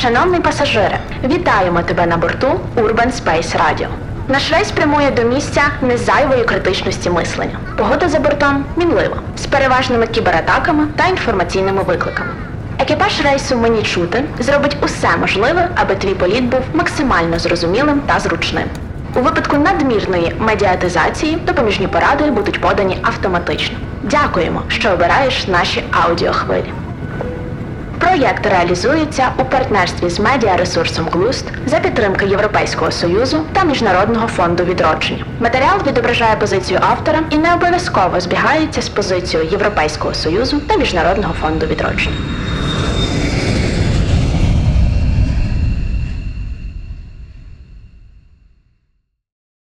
Шановний пасажире, вітаємо тебе на борту Urban Space Radio. Наш рейс прямує до місця незайвої критичності мислення. Погода за бортом мінлива, з переважними кібератаками та інформаційними викликами. Екіпаж рейсу мені чути зробить усе можливе, аби твій політ був максимально зрозумілим та зручним. У випадку надмірної медіатизації допоміжні поради будуть подані автоматично. Дякуємо, що обираєш наші аудіохвилі. Проєкт реалізується у партнерстві з медіаресурсом Глуст за підтримки Європейського союзу та Міжнародного фонду відродження. Матеріал відображає позицію автора і не обов'язково збігається з позицією Європейського союзу та Міжнародного фонду відродження.